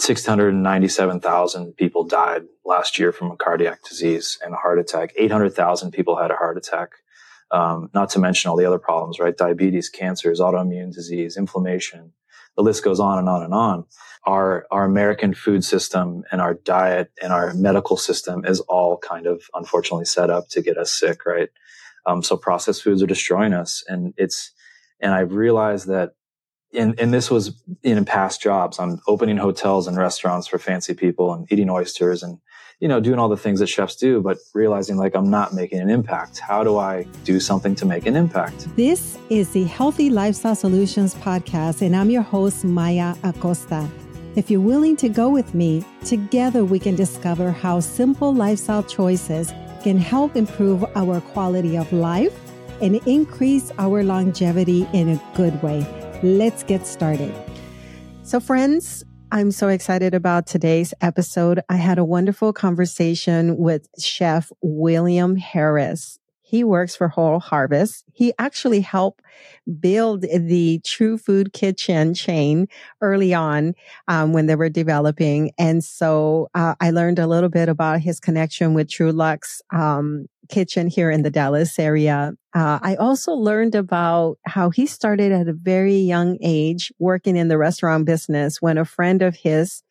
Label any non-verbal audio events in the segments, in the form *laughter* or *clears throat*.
697,000 people died last year from a cardiac disease and a heart attack. 800,000 people had a heart attack. Um, not to mention all the other problems, right? Diabetes, cancers, autoimmune disease, inflammation. The list goes on and on and on. Our, our American food system and our diet and our medical system is all kind of unfortunately set up to get us sick, right? Um, so processed foods are destroying us. And it's, and I've realized that and, and this was in past jobs. I'm opening hotels and restaurants for fancy people and eating oysters and, you know, doing all the things that chefs do, but realizing like I'm not making an impact. How do I do something to make an impact? This is the Healthy Lifestyle Solutions podcast, and I'm your host, Maya Acosta. If you're willing to go with me, together we can discover how simple lifestyle choices can help improve our quality of life and increase our longevity in a good way. Let's get started. So, friends, I'm so excited about today's episode. I had a wonderful conversation with Chef William Harris. He works for Whole Harvest. He actually helped build the True Food Kitchen chain early on um, when they were developing. And so uh, I learned a little bit about his connection with True Lux um, Kitchen here in the Dallas area. Uh, I also learned about how he started at a very young age working in the restaurant business when a friend of his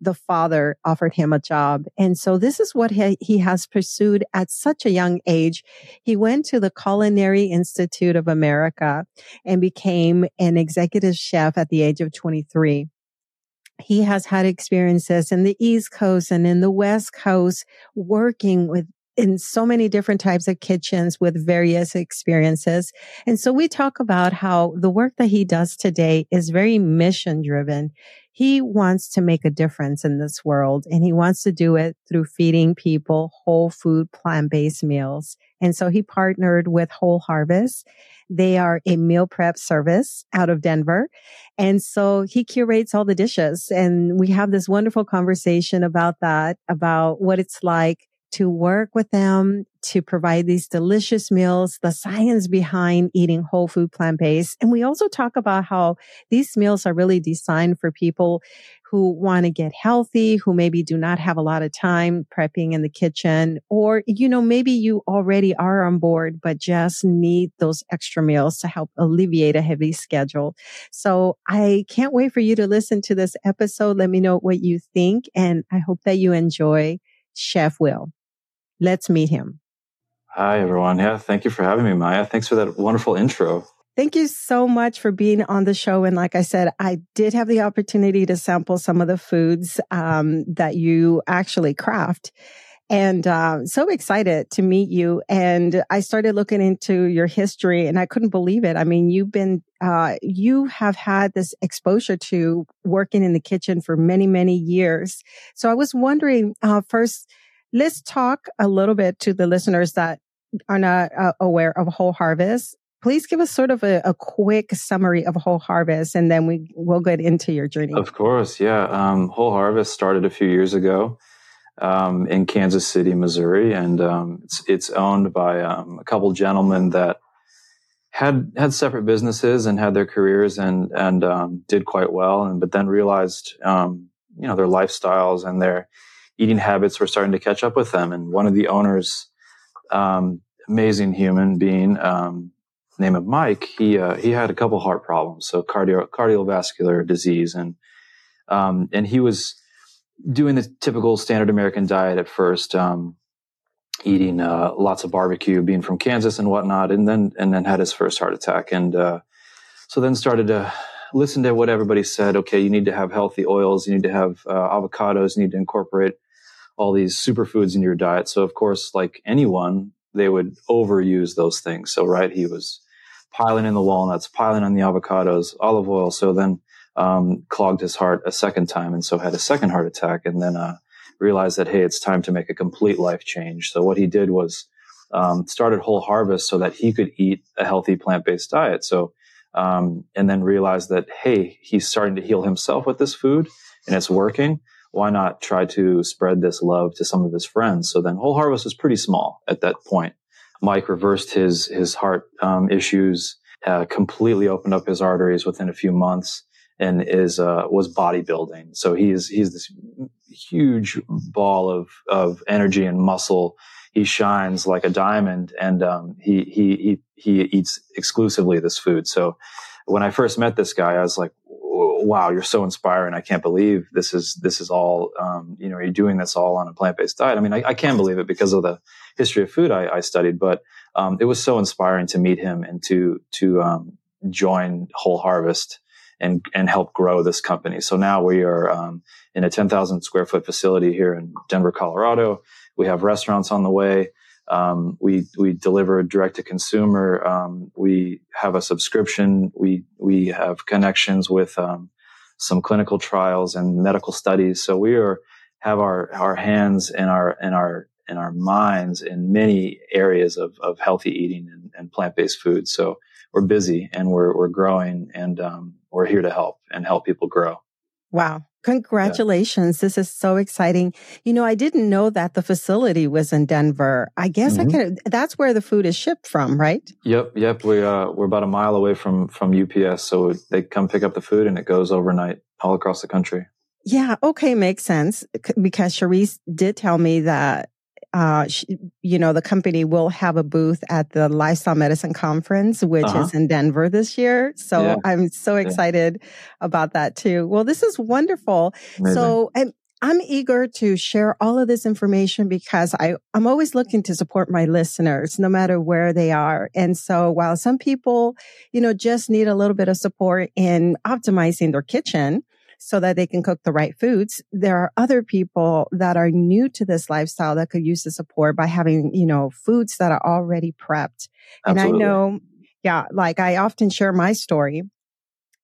the father offered him a job. And so this is what he, he has pursued at such a young age. He went to the Culinary Institute of America and became an executive chef at the age of 23 he has had experiences in the East Coast and in the West Coast working with in so many different types of kitchens with various experiences. And so we talk about how the work that he does today is very mission driven he wants to make a difference in this world and he wants to do it through feeding people whole food plant-based meals. And so he partnered with Whole Harvest. They are a meal prep service out of Denver. And so he curates all the dishes and we have this wonderful conversation about that, about what it's like to work with them to provide these delicious meals, the science behind eating whole food plant based. And we also talk about how these meals are really designed for people who want to get healthy, who maybe do not have a lot of time prepping in the kitchen, or, you know, maybe you already are on board, but just need those extra meals to help alleviate a heavy schedule. So I can't wait for you to listen to this episode. Let me know what you think. And I hope that you enjoy Chef Will. Let's meet him. Hi, everyone. Yeah, thank you for having me, Maya. Thanks for that wonderful intro. Thank you so much for being on the show. And like I said, I did have the opportunity to sample some of the foods um, that you actually craft. And uh, so excited to meet you. And I started looking into your history and I couldn't believe it. I mean, you've been, uh, you have had this exposure to working in the kitchen for many, many years. So I was wondering, uh, first, Let's talk a little bit to the listeners that are not uh, aware of Whole Harvest. Please give us sort of a, a, quick summary of Whole Harvest, and then we will get into your journey. Of course, yeah. Um, Whole Harvest started a few years ago um, in Kansas City, Missouri, and um, it's it's owned by um, a couple gentlemen that had had separate businesses and had their careers and and um, did quite well, and but then realized um, you know their lifestyles and their eating habits were starting to catch up with them. And one of the owners, um, amazing human being, um, name of Mike, he uh, he had a couple heart problems, so cardio cardiovascular disease, and um, and he was doing the typical standard American diet at first, um, eating uh, lots of barbecue, being from Kansas and whatnot, and then and then had his first heart attack, and uh, so then started to listen to what everybody said. Okay, you need to have healthy oils, you need to have uh, avocados, you need to incorporate all these superfoods in your diet. So of course, like anyone, they would overuse those things. So right, he was piling in the walnuts, piling on the avocados, olive oil. So then um, clogged his heart a second time, and so had a second heart attack, and then uh, realized that hey, it's time to make a complete life change. So what he did was um, started Whole Harvest so that he could eat a healthy plant based diet. So um, and then realized that hey, he's starting to heal himself with this food, and it's working why not try to spread this love to some of his friends? So then Whole Harvest was pretty small at that point. Mike reversed his his heart um, issues, uh, completely opened up his arteries within a few months, and is uh, was bodybuilding. So he's he's this huge ball of of energy and muscle. He shines like a diamond, and um, he he he he eats exclusively this food. So when I first met this guy, I was like, "Wow, you're so inspiring! I can't believe this is this is all um, you know. You're doing this all on a plant based diet. I mean, I, I can believe it because of the history of food I, I studied, but um, it was so inspiring to meet him and to to um, join Whole Harvest and and help grow this company. So now we are um, in a 10,000 square foot facility here in Denver, Colorado. We have restaurants on the way. Um, we we deliver direct to consumer. Um, we have a subscription. We we have connections with um, some clinical trials and medical studies. So we are have our our hands and our and our and our minds in many areas of, of healthy eating and, and plant based food. So we're busy and we're we're growing and um, we're here to help and help people grow. Wow. Congratulations. Yeah. This is so exciting. You know, I didn't know that the facility was in Denver. I guess mm-hmm. I could that's where the food is shipped from, right? Yep, yep. We uh we're about a mile away from from UPS, so they come pick up the food and it goes overnight all across the country. Yeah, okay, makes sense because Cherise did tell me that uh, you know, the company will have a booth at the Lifestyle Medicine Conference, which uh-huh. is in Denver this year. So yeah. I'm so excited yeah. about that too. Well, this is wonderful. Amazing. So, and I'm eager to share all of this information because I, I'm always looking to support my listeners, no matter where they are. And so while some people, you know, just need a little bit of support in optimizing their kitchen, so that they can cook the right foods. There are other people that are new to this lifestyle that could use the support by having, you know, foods that are already prepped. Absolutely. And I know, yeah, like I often share my story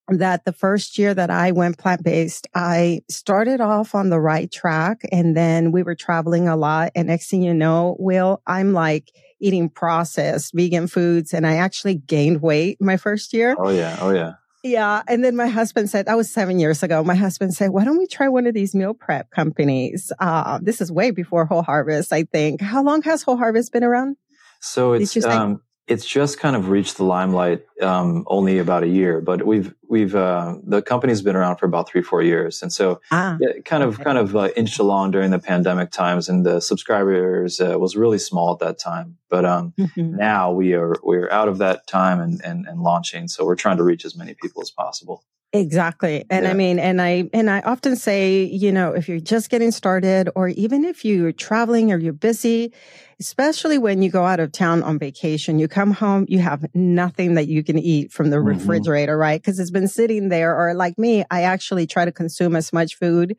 that the first year that I went plant based, I started off on the right track and then we were traveling a lot. And next thing you know, Will, I'm like eating processed vegan foods and I actually gained weight my first year. Oh yeah. Oh yeah. Yeah. And then my husband said, that was seven years ago. My husband said, why don't we try one of these meal prep companies? Uh, this is way before Whole Harvest, I think. How long has Whole Harvest been around? So it's, um, it's just kind of reached the limelight um, only about a year, but we've we've uh, the company's been around for about three four years, and so ah, it kind of okay. kind of uh, inched along during the pandemic times, and the subscribers uh, was really small at that time. But um, mm-hmm. now we are we're out of that time and, and and launching, so we're trying to reach as many people as possible. Exactly. And yeah. I mean, and I, and I often say, you know, if you're just getting started or even if you're traveling or you're busy, especially when you go out of town on vacation, you come home, you have nothing that you can eat from the mm-hmm. refrigerator, right? Cause it's been sitting there. Or like me, I actually try to consume as much food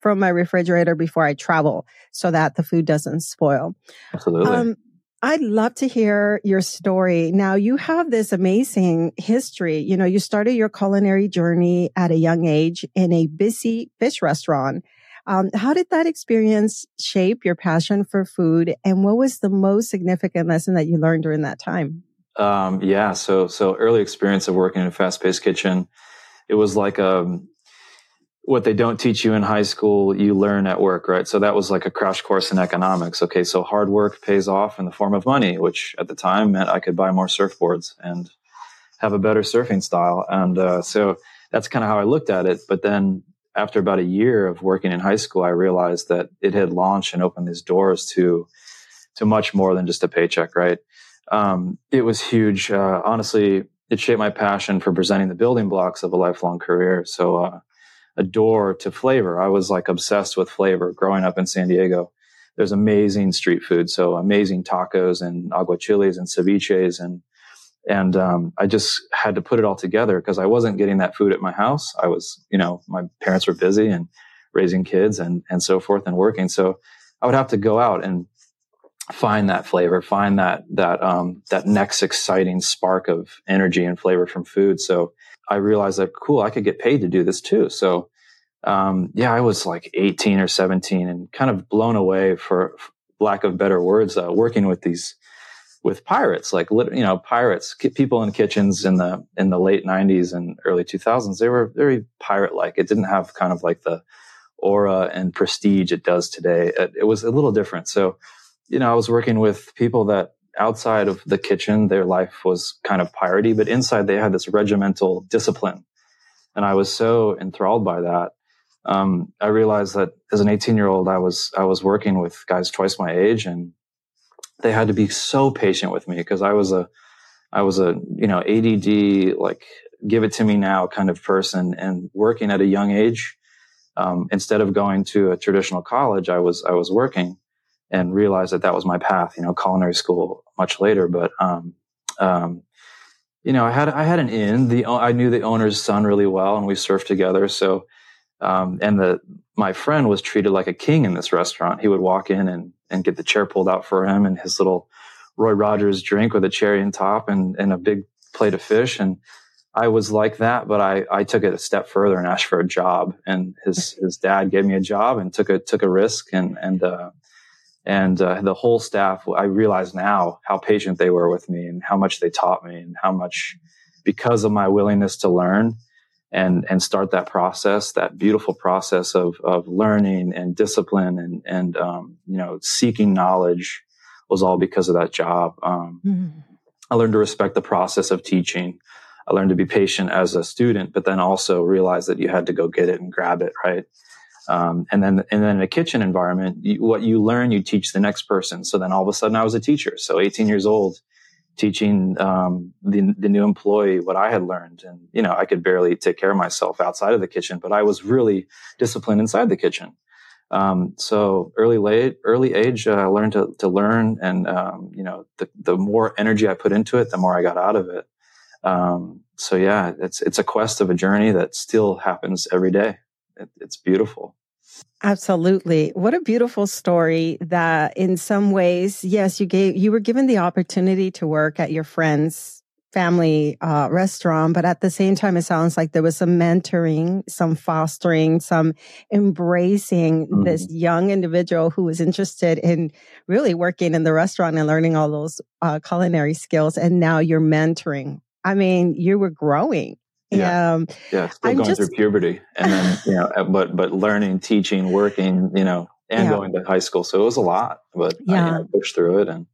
from my refrigerator before I travel so that the food doesn't spoil. Absolutely. Um, I'd love to hear your story. Now you have this amazing history. You know, you started your culinary journey at a young age in a busy fish restaurant. Um, how did that experience shape your passion for food? And what was the most significant lesson that you learned during that time? Um, yeah. So, so early experience of working in a fast paced kitchen. It was like, a, um, what they don't teach you in high school, you learn at work, right? So that was like a crash course in economics. Okay. So hard work pays off in the form of money, which at the time meant I could buy more surfboards and have a better surfing style. And, uh, so that's kind of how I looked at it. But then after about a year of working in high school, I realized that it had launched and opened these doors to, to much more than just a paycheck, right? Um, it was huge. Uh, honestly, it shaped my passion for presenting the building blocks of a lifelong career. So, uh, a door to flavor. I was like obsessed with flavor growing up in San Diego. There's amazing street food, so amazing tacos and aguachiles and ceviches and and um, I just had to put it all together because I wasn't getting that food at my house. I was, you know, my parents were busy and raising kids and and so forth and working. So I would have to go out and find that flavor, find that that um, that next exciting spark of energy and flavor from food. So I realized that cool, I could get paid to do this too. So, um, yeah, I was like 18 or 17 and kind of blown away for, lack of better words, uh, working with these, with pirates, like, you know, pirates, people in kitchens in the, in the late nineties and early 2000s, they were very pirate like. It didn't have kind of like the aura and prestige it does today. It, it was a little different. So, you know, I was working with people that outside of the kitchen, their life was kind of piratey, but inside they had this regimental discipline. and I was so enthralled by that. Um, I realized that as an 18 year old, I was I was working with guys twice my age, and they had to be so patient with me because I was a I was a you know ADD like give it to me now kind of person, and working at a young age. Um, instead of going to a traditional college, I was I was working, and realized that that was my path. You know, culinary school much later, but um, um, you know, I had I had an in. The I knew the owner's son really well, and we surfed together. So, um, and the my friend was treated like a king in this restaurant. He would walk in and and get the chair pulled out for him, and his little Roy Rogers drink with a cherry on top, and and a big plate of fish. And I was like that, but I I took it a step further and asked for a job. And his his dad gave me a job and took a took a risk and and uh, and uh, the whole staff i realize now how patient they were with me and how much they taught me and how much because of my willingness to learn and and start that process that beautiful process of of learning and discipline and and um, you know seeking knowledge was all because of that job. Um, mm-hmm. i learned to respect the process of teaching. I learned to be patient as a student but then also realize that you had to go get it and grab it right um, and then, and then in a kitchen environment, you, what you learn, you teach the next person. So then all of a sudden I was a teacher. So 18 years old, teaching, um, the, the new employee what I had learned. And, you know, I could barely take care of myself outside of the kitchen, but I was really disciplined inside the kitchen. Um, so early, late, early age, uh, I learned to, to learn. And, um, you know, the, the more energy I put into it, the more I got out of it. Um, so yeah, it's, it's a quest of a journey that still happens every day it, it's beautiful. Absolutely. What a beautiful story that in some ways, yes, you gave, you were given the opportunity to work at your friend's family uh, restaurant, but at the same time, it sounds like there was some mentoring, some fostering, some embracing mm-hmm. this young individual who was interested in really working in the restaurant and learning all those uh, culinary skills. And now you're mentoring. I mean, you were growing yeah, um, yeah, still I'm going just, through puberty, and then *laughs* you know, but but learning, teaching, working, you know, and yeah. going to high school. So it was a lot, but yeah. I, I pushed through it, and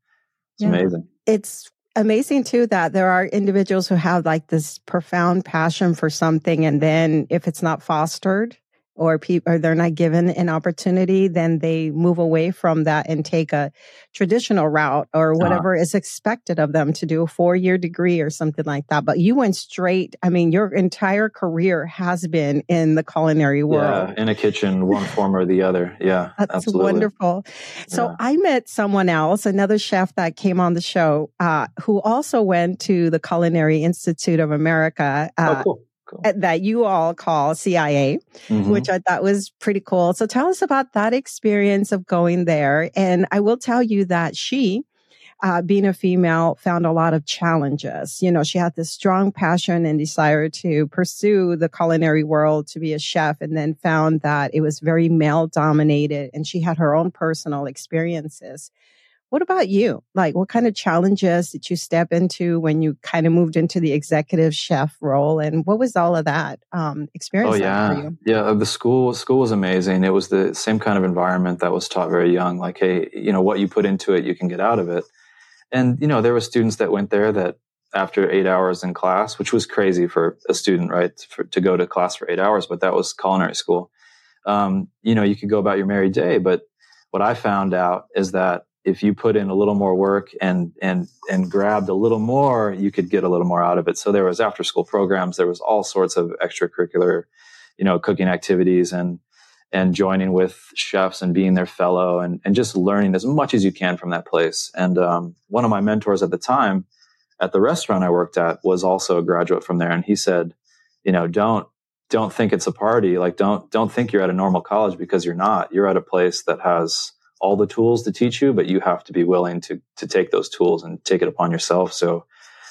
it's yeah. amazing. It's amazing too that there are individuals who have like this profound passion for something, and then if it's not fostered, or people or they're not given an opportunity then they move away from that and take a traditional route or uh-huh. whatever uh-huh. is expected of them to do a four year degree or something like that but you went straight i mean your entire career has been in the culinary world yeah, in a kitchen one form or the other yeah that's absolutely. wonderful so yeah. i met someone else another chef that came on the show uh, who also went to the culinary institute of america uh, oh, cool cool. that you all call CIA, mm-hmm. which I thought was pretty cool. So tell us about that experience of going there. And I will tell you that she, uh, being a female, found a lot of challenges. You know, she had this strong passion and desire to pursue the culinary world to be a chef, and then found that it was very male dominated, and she had her own personal experiences. What about you? Like, what kind of challenges did you step into when you kind of moved into the executive chef role, and what was all of that um, experience? Oh yeah, yeah. Uh, the school school was amazing. It was the same kind of environment that was taught very young. Like, hey, you know, what you put into it, you can get out of it. And you know, there were students that went there that after eight hours in class, which was crazy for a student, right, for, to go to class for eight hours, but that was culinary school. Um, you know, you could go about your merry day, but what I found out is that if you put in a little more work and and and grabbed a little more, you could get a little more out of it. So there was after school programs, there was all sorts of extracurricular, you know, cooking activities and and joining with chefs and being their fellow and and just learning as much as you can from that place. And um, one of my mentors at the time at the restaurant I worked at was also a graduate from there, and he said, you know, don't don't think it's a party. Like don't don't think you're at a normal college because you're not. You're at a place that has all the tools to teach you, but you have to be willing to to take those tools and take it upon yourself. So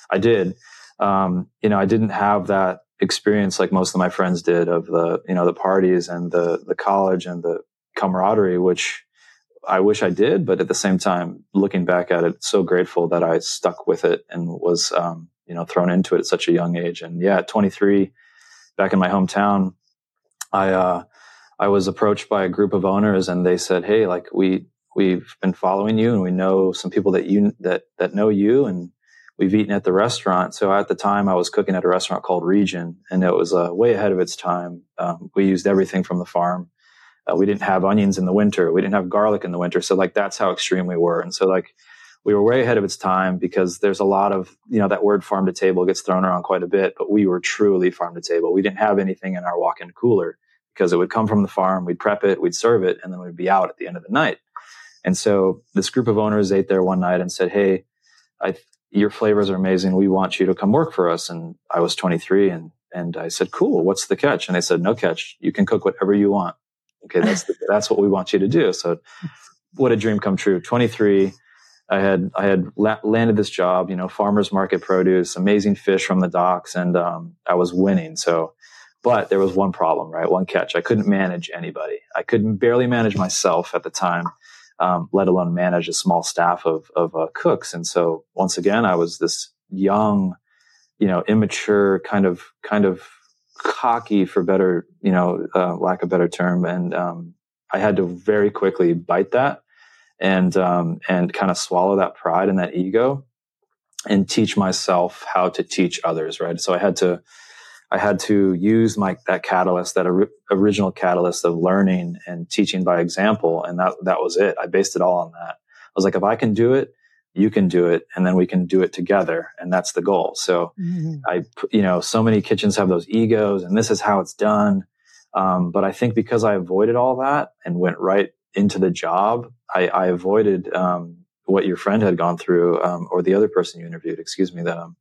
I did. Um, you know, I didn't have that experience like most of my friends did of the you know the parties and the the college and the camaraderie, which I wish I did, but at the same time, looking back at it, so grateful that I stuck with it and was um, you know thrown into it at such a young age. And yeah, at 23, back in my hometown, I uh, I was approached by a group of owners and they said, Hey, like we, we've been following you and we know some people that you, that, that know you. And we've eaten at the restaurant. So at the time, I was cooking at a restaurant called Region, and it was uh, way ahead of its time. Um, we used everything from the farm. Uh, we didn't have onions in the winter. We didn't have garlic in the winter. So like that's how extreme we were. And so like we were way ahead of its time because there's a lot of you know that word farm to table gets thrown around quite a bit, but we were truly farm to table. We didn't have anything in our walk-in cooler because it would come from the farm. We'd prep it, we'd serve it, and then we'd be out at the end of the night. And so this group of owners ate there one night and said, "Hey, I your flavors are amazing. We want you to come work for us. And I was 23 and, and I said, cool. What's the catch? And they said, no catch. You can cook whatever you want. Okay. That's, the, that's what we want you to do. So what a dream come true. 23. I had, I had la- landed this job, you know, farmers market produce, amazing fish from the docks. And, um, I was winning. So, but there was one problem, right? One catch. I couldn't manage anybody. I couldn't barely manage myself at the time um, let alone manage a small staff of, of uh, cooks. And so once again, I was this young, you know, immature kind of, kind of cocky for better, you know, uh, lack of better term. And, um, I had to very quickly bite that and, um, and kind of swallow that pride and that ego and teach myself how to teach others. Right. So I had to, I had to use my that catalyst, that or, original catalyst of learning and teaching by example, and that that was it. I based it all on that. I was like, if I can do it, you can do it, and then we can do it together, and that's the goal. So, mm-hmm. I, you know, so many kitchens have those egos, and this is how it's done. Um, but I think because I avoided all that and went right into the job, I, I avoided um, what your friend had gone through, um, or the other person you interviewed. Excuse me. That um,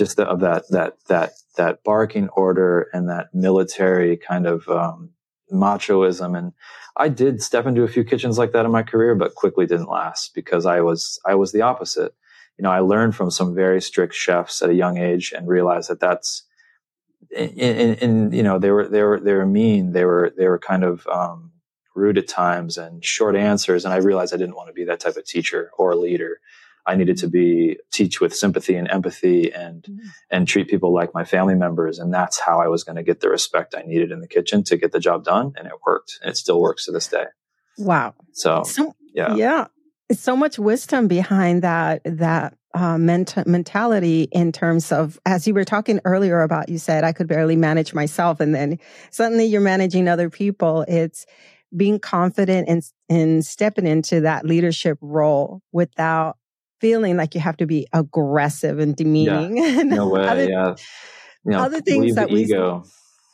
just the, of that that that that barking order and that military kind of um, machoism. And I did step into a few kitchens like that in my career, but quickly didn't last because I was I was the opposite. You know, I learned from some very strict chefs at a young age and realized that that's in, you know they were they were they were mean. They were they were kind of um, rude at times and short answers. And I realized I didn't want to be that type of teacher or leader. I needed to be teach with sympathy and empathy and mm-hmm. and treat people like my family members. And that's how I was going to get the respect I needed in the kitchen to get the job done. And it worked. And it still works to this day. Wow. So, so yeah. Yeah. It's so much wisdom behind that that uh, ment- mentality in terms of, as you were talking earlier about, you said I could barely manage myself, and then suddenly you're managing other people. It's being confident in in stepping into that leadership role without feeling like you have to be aggressive and demeaning. *laughs* Yeah. No way. other, yeah. You know, other things that we ego.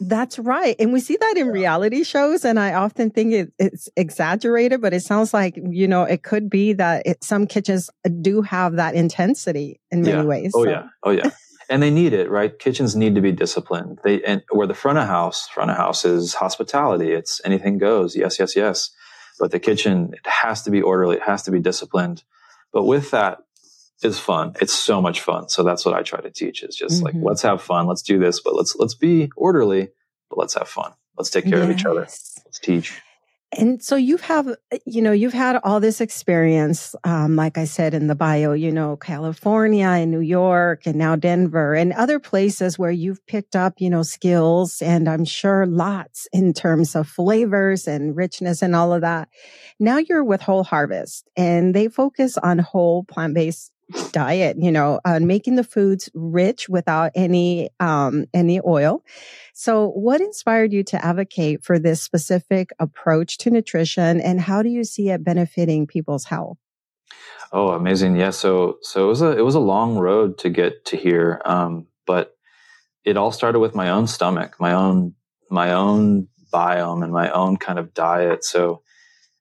That's right. And we see that in reality shows. And I often think it, it's exaggerated, but it sounds like, you know, it could be that it, some kitchens do have that intensity in many yeah. ways. Oh, so. yeah. Oh, yeah. and they need it, right? Kitchens need to be disciplined. They, and where the front of house, front of house is hospitality. It's anything goes. Yes, yes, yes. But the kitchen, it has to be orderly. It has to be disciplined. But with that is fun. It's so much fun. So that's what I try to teach is just mm-hmm. like, let's have fun. Let's do this, but let's, let's be orderly, but let's have fun. Let's take care yes. of each other. Let's teach. And so you've you know, you've had all this experience, um, like I said in the bio, you know, California and New York and now Denver and other places where you've picked up, you know, skills and I'm sure lots in terms of flavors and richness and all of that. Now you're with Whole Harvest and they focus on whole plant-based diet, you know, uh, making the foods rich without any, um, any oil. So what inspired you to advocate for this specific approach to nutrition and how do you see it benefiting people's health? Oh, amazing. Yeah. So, so it was a, it was a long road to get to here. Um, but it all started with my own stomach, my own, my own biome and my own kind of diet. So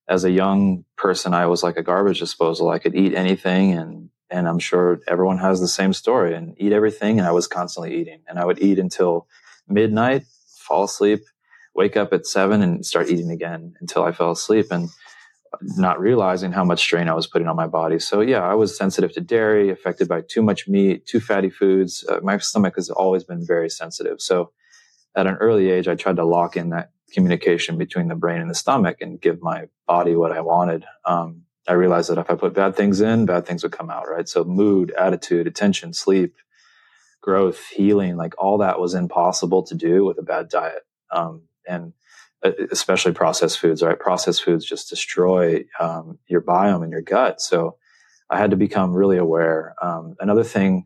as a young person, I was like a garbage disposal. I could eat anything and and I'm sure everyone has the same story and eat everything. And I was constantly eating and I would eat until midnight, fall asleep, wake up at seven and start eating again until I fell asleep and not realizing how much strain I was putting on my body. So yeah, I was sensitive to dairy, affected by too much meat, too fatty foods. Uh, my stomach has always been very sensitive. So at an early age, I tried to lock in that communication between the brain and the stomach and give my body what I wanted. Um, I realized that if I put bad things in, bad things would come out, right? So mood, attitude, attention, sleep, growth, healing, like all that was impossible to do with a bad diet. Um, and uh, especially processed foods, right? Processed foods just destroy um, your biome and your gut. So I had to become really aware. Um, another thing,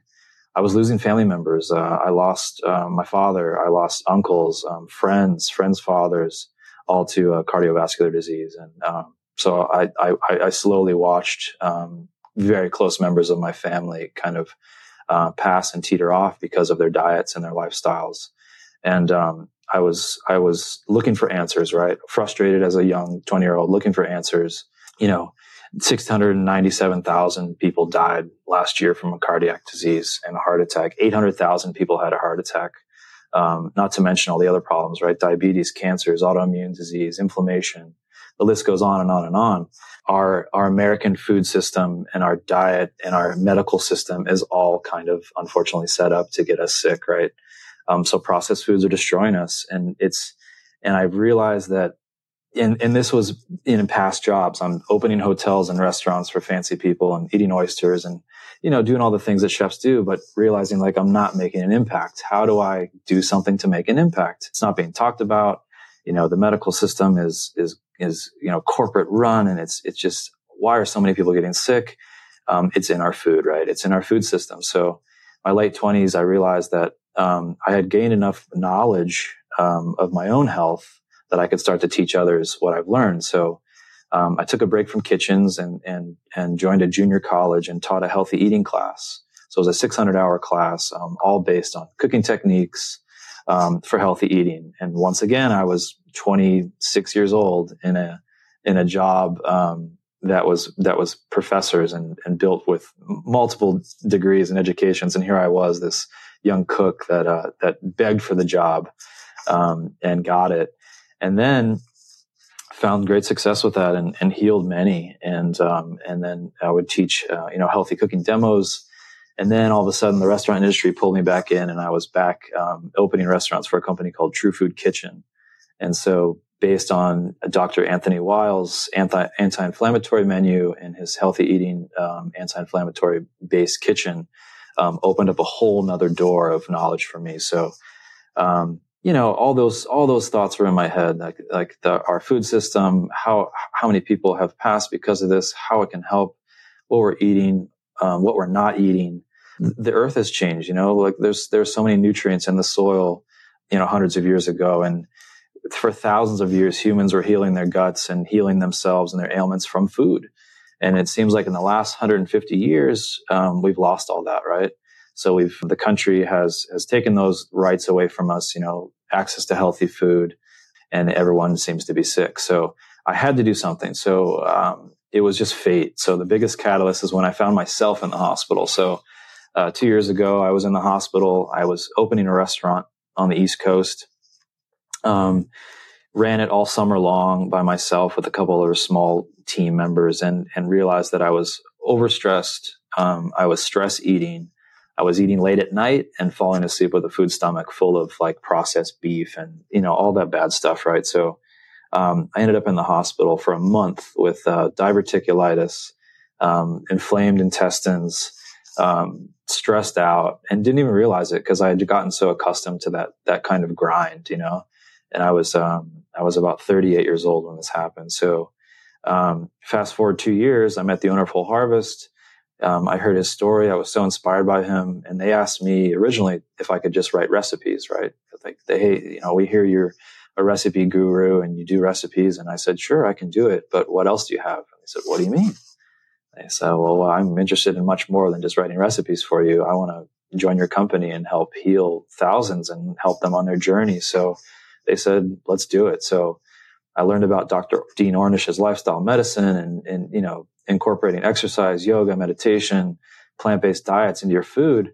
I was losing family members. Uh, I lost uh, my father. I lost uncles, um, friends, friends' fathers, all to uh, cardiovascular disease. And um, so I, I, I, slowly watched um, very close members of my family kind of uh, pass and teeter off because of their diets and their lifestyles. And um, I was I was looking for answers, right? Frustrated as a young 20 year old, looking for answers. You know, 697,000 people died last year from a cardiac disease and a heart attack. 800,000 people had a heart attack. Um, not to mention all the other problems, right? Diabetes, cancers, autoimmune disease, inflammation. The list goes on and on and on. Our, our American food system and our diet and our medical system is all kind of unfortunately set up to get us sick, right? Um, so processed foods are destroying us. And it's, and I've realized that and, and this was in past jobs. I'm opening hotels and restaurants for fancy people and eating oysters and, you know, doing all the things that chefs do, but realizing like I'm not making an impact. How do I do something to make an impact? It's not being talked about. You know, the medical system is, is, is, you know, corporate run and it's, it's just, why are so many people getting sick? Um, it's in our food, right? It's in our food system. So my late twenties, I realized that, um, I had gained enough knowledge, um, of my own health that I could start to teach others what I've learned. So um, I took a break from kitchens and and and joined a junior college and taught a healthy eating class. So it was a 600 hour class, um, all based on cooking techniques um, for healthy eating. And once again, I was 26 years old in a in a job um, that was that was professors and and built with multiple degrees and educations. And here I was, this young cook that uh, that begged for the job um, and got it and then found great success with that and, and healed many. And um, and then I would teach uh, you know healthy cooking demos. And then all of a sudden, the restaurant industry pulled me back in, and I was back um, opening restaurants for a company called True Food Kitchen. And so, based on Dr. Anthony Weil's anti anti-inflammatory menu and his healthy eating um, anti-inflammatory based kitchen, um, opened up a whole nother door of knowledge for me. So, um, you know all those all those thoughts were in my head like like the, our food system how how many people have passed because of this how it can help what we're eating um, what we're not eating the earth has changed you know like there's there's so many nutrients in the soil you know hundreds of years ago and for thousands of years humans were healing their guts and healing themselves and their ailments from food and it seems like in the last 150 years um, we've lost all that right so we've, the country has, has taken those rights away from us, you know, access to healthy food and everyone seems to be sick. So I had to do something. So, um, it was just fate. So the biggest catalyst is when I found myself in the hospital. So, uh, two years ago, I was in the hospital. I was opening a restaurant on the East Coast. Um, ran it all summer long by myself with a couple of small team members and, and realized that I was overstressed. Um, I was stress eating I was eating late at night and falling asleep with a food stomach full of like processed beef and, you know, all that bad stuff, right? So, um, I ended up in the hospital for a month with uh, diverticulitis, um, inflamed intestines, um, stressed out, and didn't even realize it because I had gotten so accustomed to that that kind of grind, you know. And I was um, I was about 38 years old when this happened. So um, fast forward two years, I met the owner of Whole Harvest. Um, I heard his story. I was so inspired by him. And they asked me originally if I could just write recipes, right? Like they, hey, you know, we hear you're a recipe guru and you do recipes. And I said, sure, I can do it. But what else do you have? And they said, what do you mean? They said, well, I'm interested in much more than just writing recipes for you. I want to join your company and help heal thousands and help them on their journey. So they said, let's do it. So I learned about Dr. Dean Ornish's lifestyle medicine and, and, you know, incorporating exercise, yoga, meditation, plant-based diets into your food.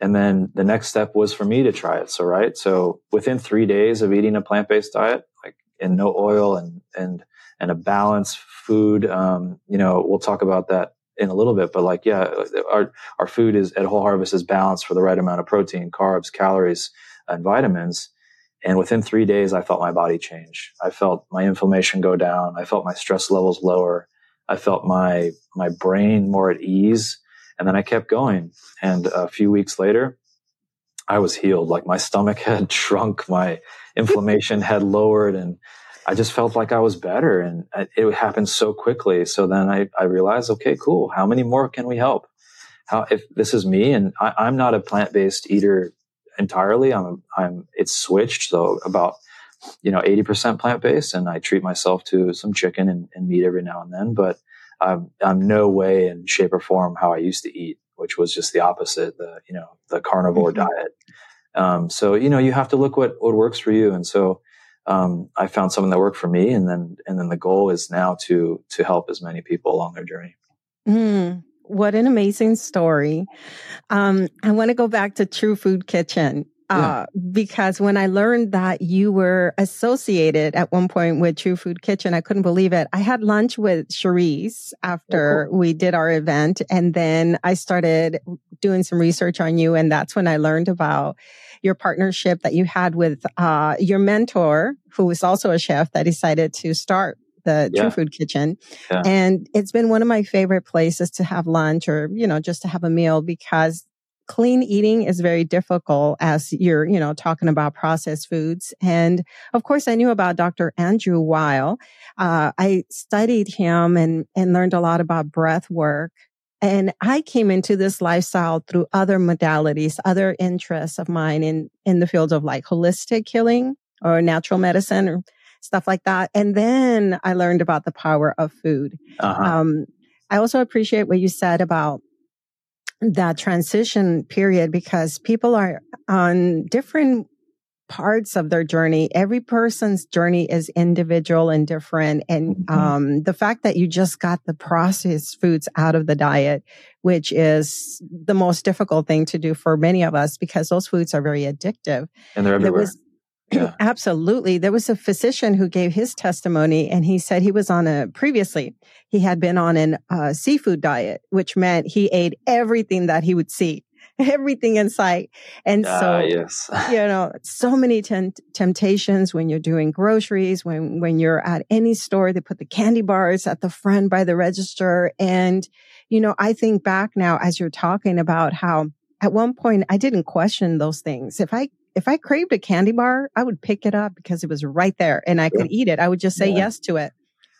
And then the next step was for me to try it. So, right. So within three days of eating a plant-based diet, like and no oil and, and, and a balanced food, um, you know, we'll talk about that in a little bit, but like, yeah, our, our food is at Whole Harvest is balanced for the right amount of protein, carbs, calories, and vitamins. And within three days, I felt my body change. I felt my inflammation go down. I felt my stress levels lower. I felt my my brain more at ease, and then I kept going. And a few weeks later, I was healed. Like my stomach *laughs* had shrunk, my *laughs* inflammation had lowered, and I just felt like I was better and it happened so quickly. So then I, I realized, okay, cool. How many more can we help? How, if this is me and I, am not a plant-based eater entirely, I'm, I'm, it's switched. So about, you know, 80% plant-based and I treat myself to some chicken and, and meat every now and then, but I'm, I'm no way in shape or form how I used to eat, which was just the opposite, the, you know, the carnivore mm-hmm. diet. Um, so, you know, you have to look what, what works for you. And so, um, I found something that worked for me, and then and then the goal is now to to help as many people along their journey. Mm, what an amazing story! Um, I want to go back to True Food Kitchen. Uh, yeah. because when I learned that you were associated at one point with True Food Kitchen, I couldn't believe it. I had lunch with Cherise after oh, cool. we did our event. And then I started doing some research on you. And that's when I learned about your partnership that you had with uh, your mentor, who was also a chef that decided to start the yeah. True Food Kitchen. Yeah. And it's been one of my favorite places to have lunch or, you know, just to have a meal because clean eating is very difficult as you're, you know, talking about processed foods. And of course, I knew about Dr. Andrew Weil. Uh, I studied him and, and learned a lot about breath work and I came into this lifestyle through other modalities, other interests of mine in, in the fields of like holistic healing or natural medicine or stuff like that. And then I learned about the power of food. Uh-huh. Um, I also appreciate what you said about that transition period because people are on different parts of their journey. Every person's journey is individual and different. And mm-hmm. um, the fact that you just got the processed foods out of the diet, which is the most difficult thing to do for many of us because those foods are very addictive. And they're everywhere. Was, yeah. *clears throat* Absolutely. There was a physician who gave his testimony and he said he was on a previously, he had been on a uh, seafood diet, which meant he ate everything that he would see. *laughs* everything in sight. And uh, so, yes. *laughs* you know, so many temptations when you're doing groceries, when, when you're at any store, they put the candy bars at the front by the register. And, you know, I think back now as you're talking about how at one point I didn't question those things. If I if I craved a candy bar, I would pick it up because it was right there and I could eat it. I would just say yeah. yes to it.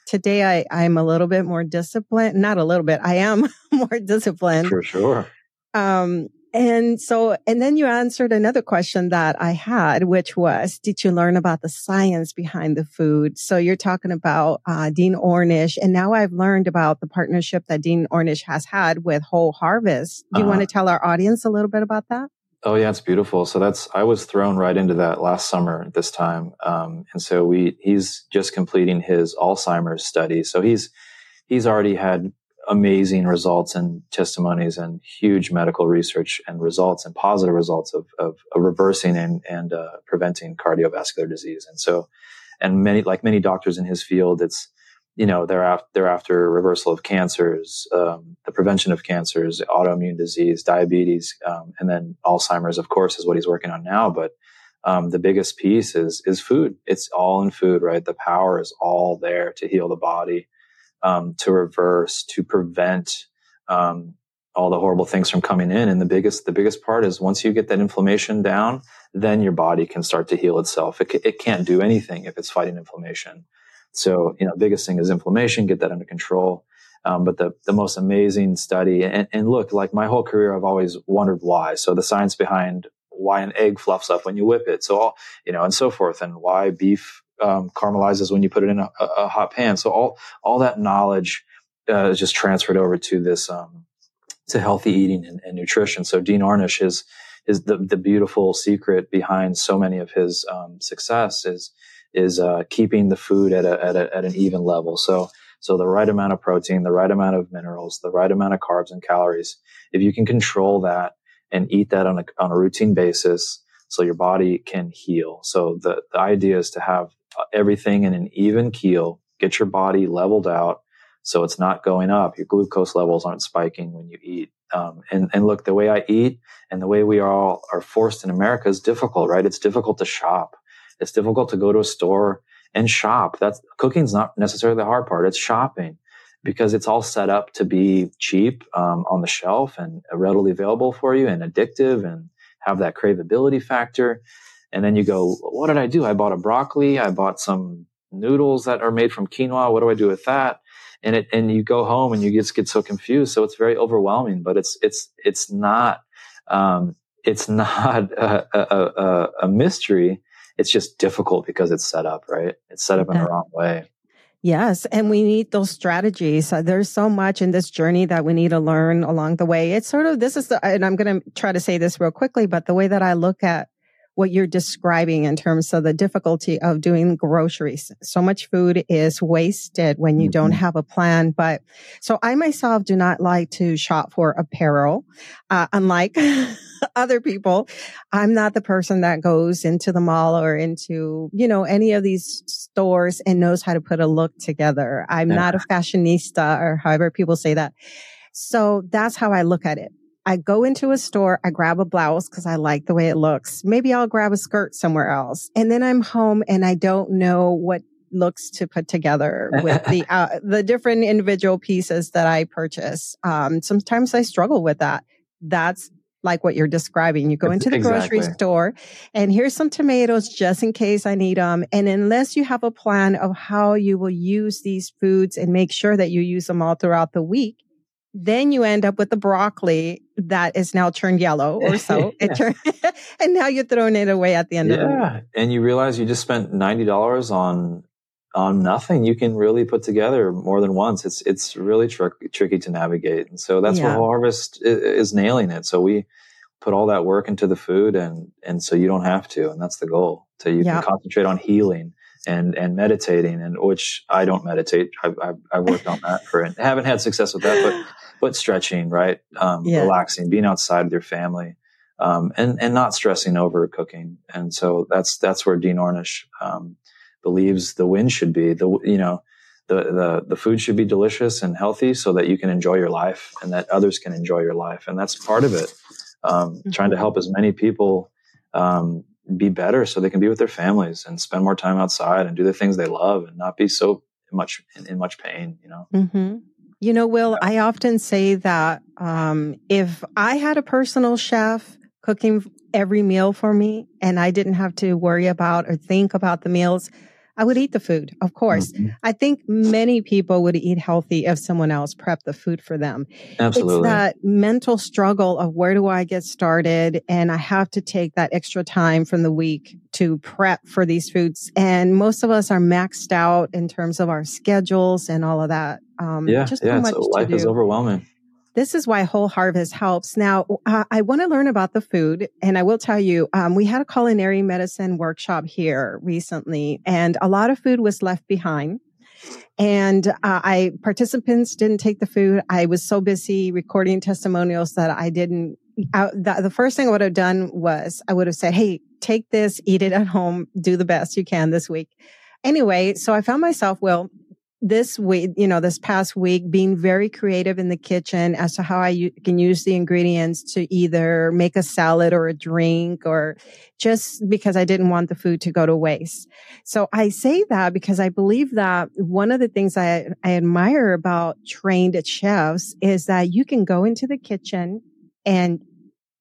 Today I, I'm a little bit more disciplined. Not a little bit. I am *laughs* more disciplined. For sure. Um, and so, and then you answered another question that I had, which was, did you learn about the science behind the food? So you're talking about uh, Dean Ornish, and now I've learned about the partnership that Dean Ornish has had with Whole Harvest. Do you uh-huh. want to tell our audience a little bit about that? Oh yeah, it's beautiful. So that's I was thrown right into that last summer this time, um, and so we he's just completing his Alzheimer's study. So he's he's already had amazing results and testimonies and huge medical research and results and positive results of, of, of reversing and, and uh, preventing cardiovascular disease. And so, and many, like many doctors in his field, it's, you know, they're after, they're after reversal of cancers, um, the prevention of cancers, autoimmune disease, diabetes, um, and then Alzheimer's, of course, is what he's working on now. But um, the biggest piece is is food. It's all in food, right? The power is all there to heal the body um, to reverse, to prevent um, all the horrible things from coming in. And the biggest, the biggest part is once you get that inflammation down, then your body can start to heal itself. It, it can't do anything if it's fighting inflammation. So, you know, biggest thing is inflammation, get that under control. Um, but the, the most amazing study, and, and look, like my whole career, I've always wondered why. So the science behind why an egg fluffs up when you whip it. So, all, you know, and so forth, and why beef um, caramelizes when you put it in a, a, hot pan. So all all that knowledge uh, is just transferred over to this um, to healthy eating and, and, nutrition. So Dean Ornish is is the the beautiful secret behind so many of his um, success is is uh, keeping the food at a, at a, at an even level. So so the right amount of protein, the right amount of minerals, the right amount of carbs and calories. If you can control that and eat that on a on a routine basis, so your body can heal. So the, the idea is to have everything in an even keel, get your body leveled out so it's not going up. Your glucose levels aren't spiking when you eat. Um, and, and look, the way I eat and the way we all are forced in America is difficult, right? It's difficult to shop. It's difficult to go to a store and shop. That's cooking's not necessarily the hard part. It's shopping because it's all set up to be cheap um, on the shelf and readily available for you and addictive and have that craveability factor. And then you go, what did I do? I bought a broccoli. I bought some noodles that are made from quinoa. What do I do with that? And it, and you go home and you just get so confused. So it's very overwhelming, but it's, it's, it's not, um, it's *laughs* not a, a, a, a mystery. It's just difficult because it's set up, right? It's set up in the wrong way. Yes, and we need those strategies. Uh, there's so much in this journey that we need to learn along the way. It's sort of this is the, and I'm going to try to say this real quickly, but the way that I look at what you're describing in terms of the difficulty of doing groceries. So much food is wasted when you mm-hmm. don't have a plan. But so I myself do not like to shop for apparel. Uh, unlike *laughs* other people, I'm not the person that goes into the mall or into, you know, any of these stores and knows how to put a look together. I'm not a fashionista or however people say that. So that's how I look at it. I go into a store, I grab a blouse because I like the way it looks. Maybe I'll grab a skirt somewhere else. And then I'm home and I don't know what looks to put together with the *laughs* uh, the different individual pieces that I purchase. Um, sometimes I struggle with that. That's like what you're describing. You go into the exactly. grocery store and here's some tomatoes just in case I need them. And unless you have a plan of how you will use these foods and make sure that you use them all throughout the week, then you end up with the broccoli that is now turned yellow *laughs* or so. It turned, *laughs* and now you're throwing it away at the end yeah. of the week. And you realize you just spent ninety dollars on on nothing. You can really put together more than once. It's it's really tr- tricky to navigate, and so that's yeah. what Harvest is, is nailing it. So we put all that work into the food, and and so you don't have to, and that's the goal. So you yeah. can concentrate on healing and and meditating and which I don't meditate. I've, I've, I've worked on that for and haven't had success with that, but but stretching, right? Um, yeah. Relaxing, being outside with your family, um, and and not stressing over cooking. And so that's that's where Dean Ornish um, believes the win should be. The you know the the the food should be delicious and healthy so that you can enjoy your life and that others can enjoy your life, and that's part of it. Um, mm-hmm. Trying to help as many people um, be better so they can be with their families and spend more time outside and do the things they love and not be so much in, in much pain. You know. Mm-hmm. You know, Will, I often say that um, if I had a personal chef cooking every meal for me and I didn't have to worry about or think about the meals, I would eat the food, of course. Mm-hmm. I think many people would eat healthy if someone else prepped the food for them. Absolutely. It's that mental struggle of where do I get started? And I have to take that extra time from the week to prep for these foods. And most of us are maxed out in terms of our schedules and all of that. Um, yeah, just yeah. So life is overwhelming. This is why Whole Harvest helps. Now, uh, I want to learn about the food, and I will tell you, um, we had a culinary medicine workshop here recently, and a lot of food was left behind. And uh, I participants didn't take the food. I was so busy recording testimonials that I didn't. I, the, the first thing I would have done was I would have said, "Hey, take this, eat it at home, do the best you can this week." Anyway, so I found myself, well, this week, you know, this past week, being very creative in the kitchen as to how I u- can use the ingredients to either make a salad or a drink or just because I didn't want the food to go to waste. So I say that because I believe that one of the things I, I admire about trained chefs is that you can go into the kitchen and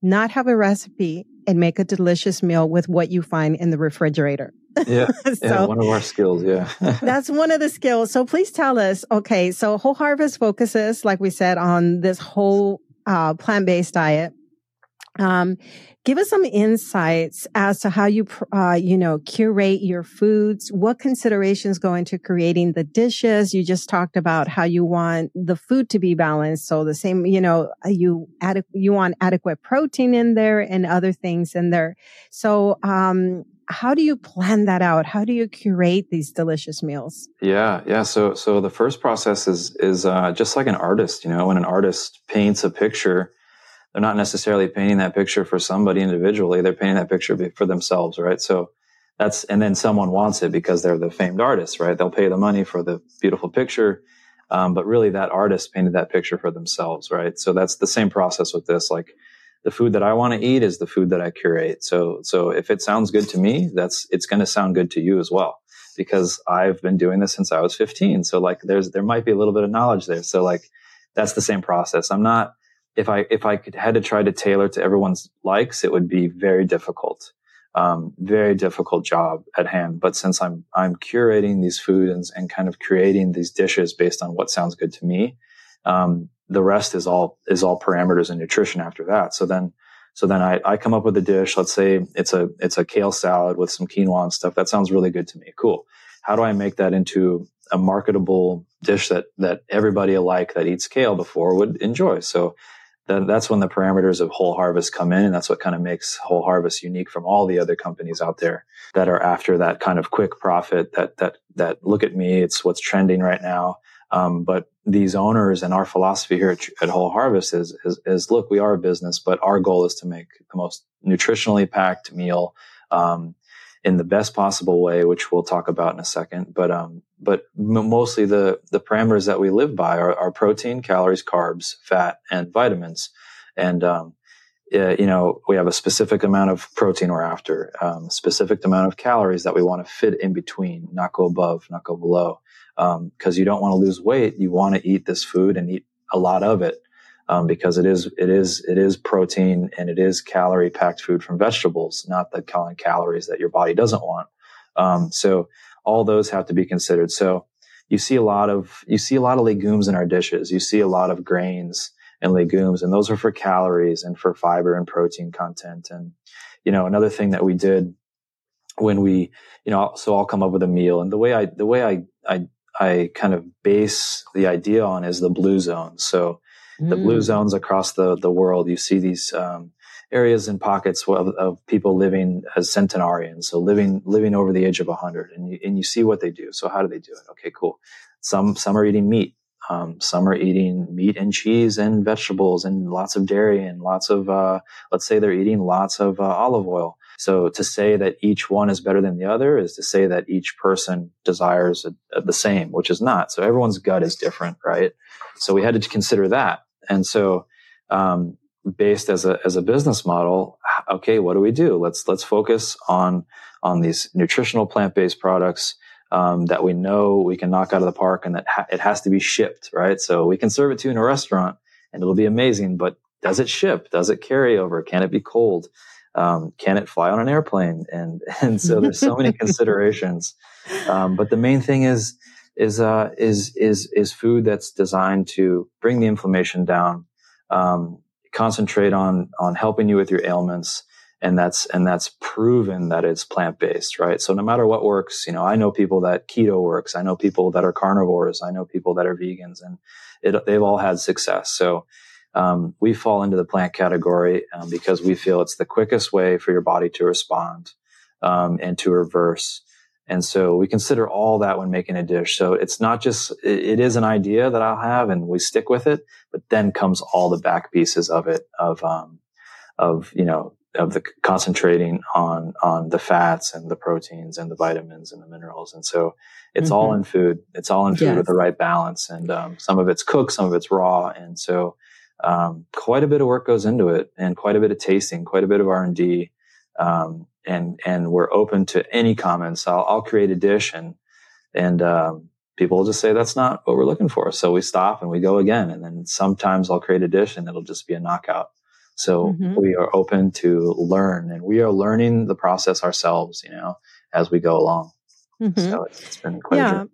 not have a recipe and make a delicious meal with what you find in the refrigerator. *laughs* Yeah, so yeah, one of our skills. Yeah, *laughs* that's one of the skills. So please tell us. Okay, so Whole Harvest focuses, like we said, on this whole uh, plant based diet. Um, give us some insights as to how you, uh, you know, curate your foods. What considerations go into creating the dishes? You just talked about how you want the food to be balanced. So the same, you know, you add, you want adequate protein in there and other things in there. So, um, how do you plan that out? How do you curate these delicious meals? Yeah, yeah. So, so the first process is is uh, just like an artist. You know, when an artist paints a picture, they're not necessarily painting that picture for somebody individually. They're painting that picture for themselves, right? So that's and then someone wants it because they're the famed artist, right? They'll pay the money for the beautiful picture, um, but really that artist painted that picture for themselves, right? So that's the same process with this, like the food that I want to eat is the food that I curate. So, so if it sounds good to me, that's, it's going to sound good to you as well because I've been doing this since I was 15. So like there's, there might be a little bit of knowledge there. So like that's the same process. I'm not, if I, if I could had to try to tailor to everyone's likes, it would be very difficult. Um, very difficult job at hand. But since I'm I'm curating these foods and, and kind of creating these dishes based on what sounds good to me, um, the rest is all is all parameters and nutrition after that. So then so then I, I come up with a dish. Let's say it's a it's a kale salad with some quinoa and stuff. That sounds really good to me. Cool. How do I make that into a marketable dish that that everybody alike that eats kale before would enjoy? So then that's when the parameters of Whole Harvest come in, and that's what kind of makes Whole Harvest unique from all the other companies out there that are after that kind of quick profit. That that that look at me, it's what's trending right now. Um, but these owners and our philosophy here at, at Whole Harvest is, is, is, look, we are a business, but our goal is to make the most nutritionally packed meal, um, in the best possible way, which we'll talk about in a second. But, um, but mostly the, the parameters that we live by are, are protein, calories, carbs, fat, and vitamins. And, uh, you know, we have a specific amount of protein we're after, um, specific amount of calories that we want to fit in between, not go above, not go below. Because um, you don't want to lose weight, you want to eat this food and eat a lot of it, um, because it is it is it is protein and it is calorie packed food from vegetables, not the calories that your body doesn't want. Um, so all those have to be considered. So you see a lot of you see a lot of legumes in our dishes. You see a lot of grains and legumes, and those are for calories and for fiber and protein content. And, you know, another thing that we did when we, you know, so I'll come up with a meal and the way I, the way I, I, I kind of base the idea on is the blue zone. So mm. the blue mm. zones across the, the world, you see these, um, areas and pockets of, of, people living as centenarians. So living, living over the age of hundred and you, and you see what they do. So how do they do it? Okay, cool. Some, some are eating meat. Um, some are eating meat and cheese and vegetables and lots of dairy and lots of, uh, let's say they're eating lots of uh, olive oil. So to say that each one is better than the other is to say that each person desires a, a, the same, which is not. So everyone's gut is different, right? So we had to consider that. And so, um, based as a, as a business model, okay, what do we do? Let's, let's focus on, on these nutritional plant-based products um, that we know we can knock out of the park and that ha- it has to be shipped, right? So we can serve it to you in a restaurant and it'll be amazing, but does it ship? Does it carry over? Can it be cold? Um, can it fly on an airplane? And, *laughs* and so there's so many *laughs* considerations. Um, but the main thing is, is, uh, is, is, is food that's designed to bring the inflammation down, um, concentrate on, on helping you with your ailments, and that's and that's proven that it's plant based, right? So no matter what works, you know, I know people that keto works. I know people that are carnivores. I know people that are vegans, and it, they've all had success. So um, we fall into the plant category um, because we feel it's the quickest way for your body to respond um, and to reverse. And so we consider all that when making a dish. So it's not just, it, it is an idea that I'll have and we stick with it, but then comes all the back pieces of it of, um, of, you know, of the concentrating on on the fats and the proteins and the vitamins and the minerals and so it's mm-hmm. all in food it's all in food yes. with the right balance and um, some of it's cooked some of it's raw and so um, quite a bit of work goes into it and quite a bit of tasting quite a bit of r&d um, and and we're open to any comments i'll, I'll create a dish and and um, people will just say that's not what we're looking for so we stop and we go again and then sometimes i'll create a dish and it'll just be a knockout so mm-hmm. we are open to learn and we are learning the process ourselves, you know, as we go along. Mm-hmm. So it's, it's been quite yeah.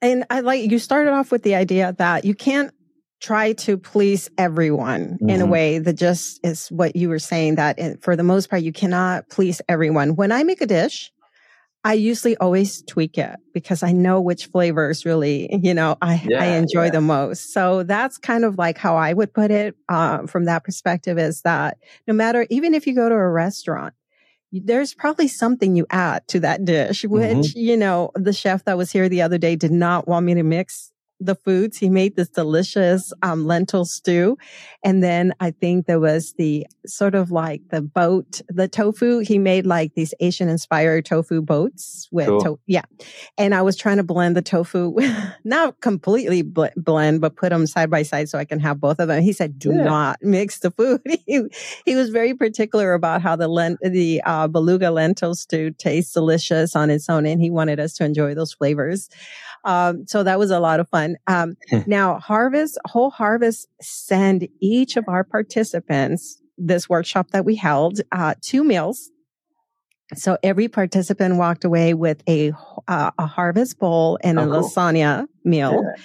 And I like you started off with the idea that you can't try to please everyone mm-hmm. in a mm-hmm. way that just is what you were saying that for the most part you cannot please everyone. When I make a dish, I usually always tweak it because I know which flavors really, you know, I, yeah, I enjoy yeah. the most. So that's kind of like how I would put it uh, from that perspective is that no matter, even if you go to a restaurant, there's probably something you add to that dish, which, mm-hmm. you know, the chef that was here the other day did not want me to mix the foods. He made this delicious um, lentil stew. And then I think there was the sort of like the boat, the tofu. He made like these Asian inspired tofu boats with, cool. to- yeah. And I was trying to blend the tofu, *laughs* not completely bl- blend, but put them side by side so I can have both of them. He said, do yeah. not mix the food. *laughs* he, he was very particular about how the lent, the uh, beluga lentil stew tastes delicious on its own. And he wanted us to enjoy those flavors. Um, so that was a lot of fun. Um, now, Harvest, Whole Harvest send each of our participants this workshop that we held, uh, two meals So every participant walked away with a uh, a harvest bowl and oh, a cool. lasagna meal. Yeah.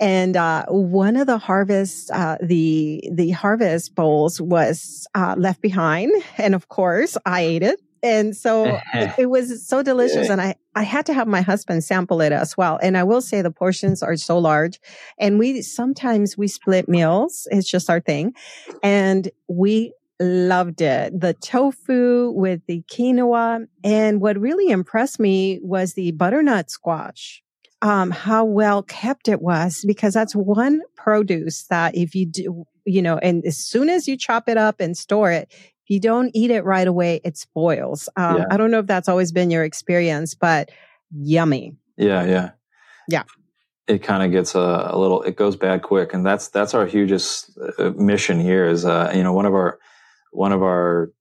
And uh, one of the harvest, uh, the the harvest bowls was uh, left behind, and of course, I ate it. And so *laughs* it, it, was so delicious, and I I had to have my husband sample it as well. And I will say the portions are so large, and we sometimes we split meals. It's just our thing, and we loved it. The tofu with the quinoa. And what really impressed me was the butternut squash. Um, how well kept it was because that's one produce that if you do, you know, and as soon as you chop it up and store it, you don't eat it right away, it spoils. Um, yeah. I don't know if that's always been your experience, but yummy. Yeah. Yeah. Yeah it kind of gets a, a, little it goes bad quick and that's that's our hugest uh, mission here is uh, you know one of our one of our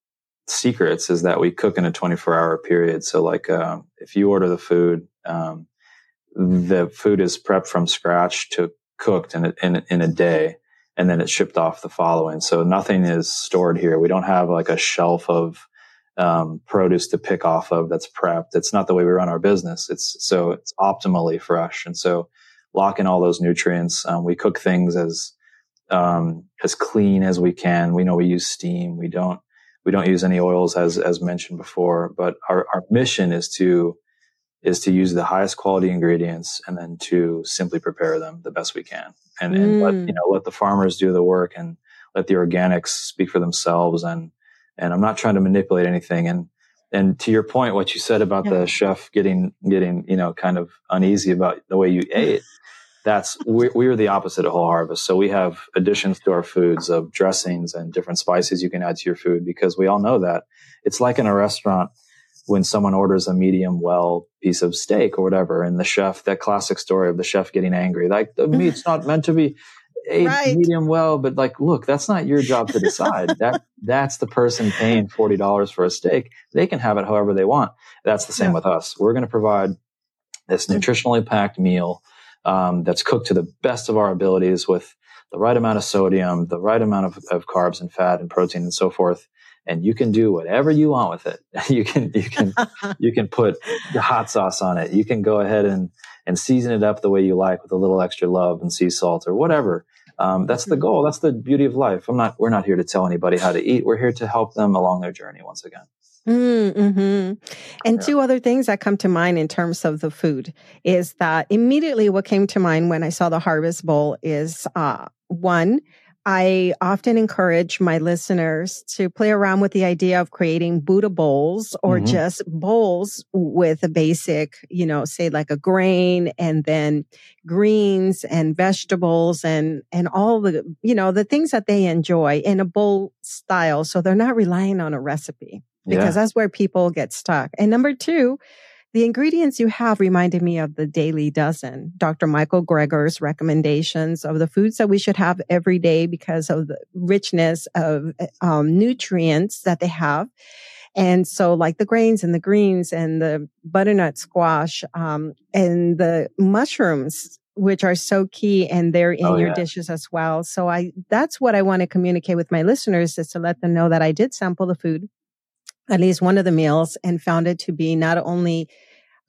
secrets is that we cook in a 24 hour period. So like, um, if you order the food, um, the food is prepped from scratch to cooked in a, in, in a day and then it's shipped off the following. So nothing is stored here. We don't have like a shelf of, um, produce to pick off of that's prepped. It's not the way we run our business. It's so it's optimally fresh. And so lock in all those nutrients. Um, we cook things as, um, as clean as we can. We know we use steam. We don't we don't use any oils as as mentioned before. But our our mission is to is to use the highest quality ingredients and then to simply prepare them the best we can and, and let mm. you know let the farmers do the work and let the organics speak for themselves and and I'm not trying to manipulate anything and and to your point what you said about yeah. the chef getting getting you know kind of uneasy about the way you ate that's we, we are the opposite of whole harvest. So we have additions to our foods of dressings and different spices you can add to your food because we all know that it's like in a restaurant when someone orders a medium well piece of steak or whatever, and the chef, that classic story of the chef getting angry, like the *laughs* meat's not meant to be a right. medium well, but like, look, that's not your job to decide. *laughs* that that's the person paying forty dollars for a steak. They can have it however they want. That's the same yeah. with us. We're going to provide this nutritionally packed meal um, that's cooked to the best of our abilities with the right amount of sodium, the right amount of, of carbs and fat and protein and so forth. And you can do whatever you want with it. *laughs* you can, you can, *laughs* you can put the hot sauce on it. You can go ahead and, and season it up the way you like with a little extra love and sea salt or whatever. Um, that's the mm-hmm. goal. That's the beauty of life. I'm not, we're not here to tell anybody how to eat. We're here to help them along their journey once again. Mm, hmm And yeah. two other things that come to mind in terms of the food is that immediately what came to mind when I saw the Harvest Bowl is uh, one, I often encourage my listeners to play around with the idea of creating Buddha bowls or mm-hmm. just bowls with a basic, you know, say like a grain and then greens and vegetables and, and all the, you know, the things that they enjoy in a bowl style. So they're not relying on a recipe because yeah. that's where people get stuck. And number two, the ingredients you have reminded me of the Daily Dozen, Dr. Michael Greger's recommendations of the foods that we should have every day because of the richness of um, nutrients that they have. And so like the grains and the greens and the butternut squash, um, and the mushrooms, which are so key and they're in oh, your yeah. dishes as well. So I, that's what I want to communicate with my listeners is to let them know that I did sample the food at least one of the meals and found it to be not only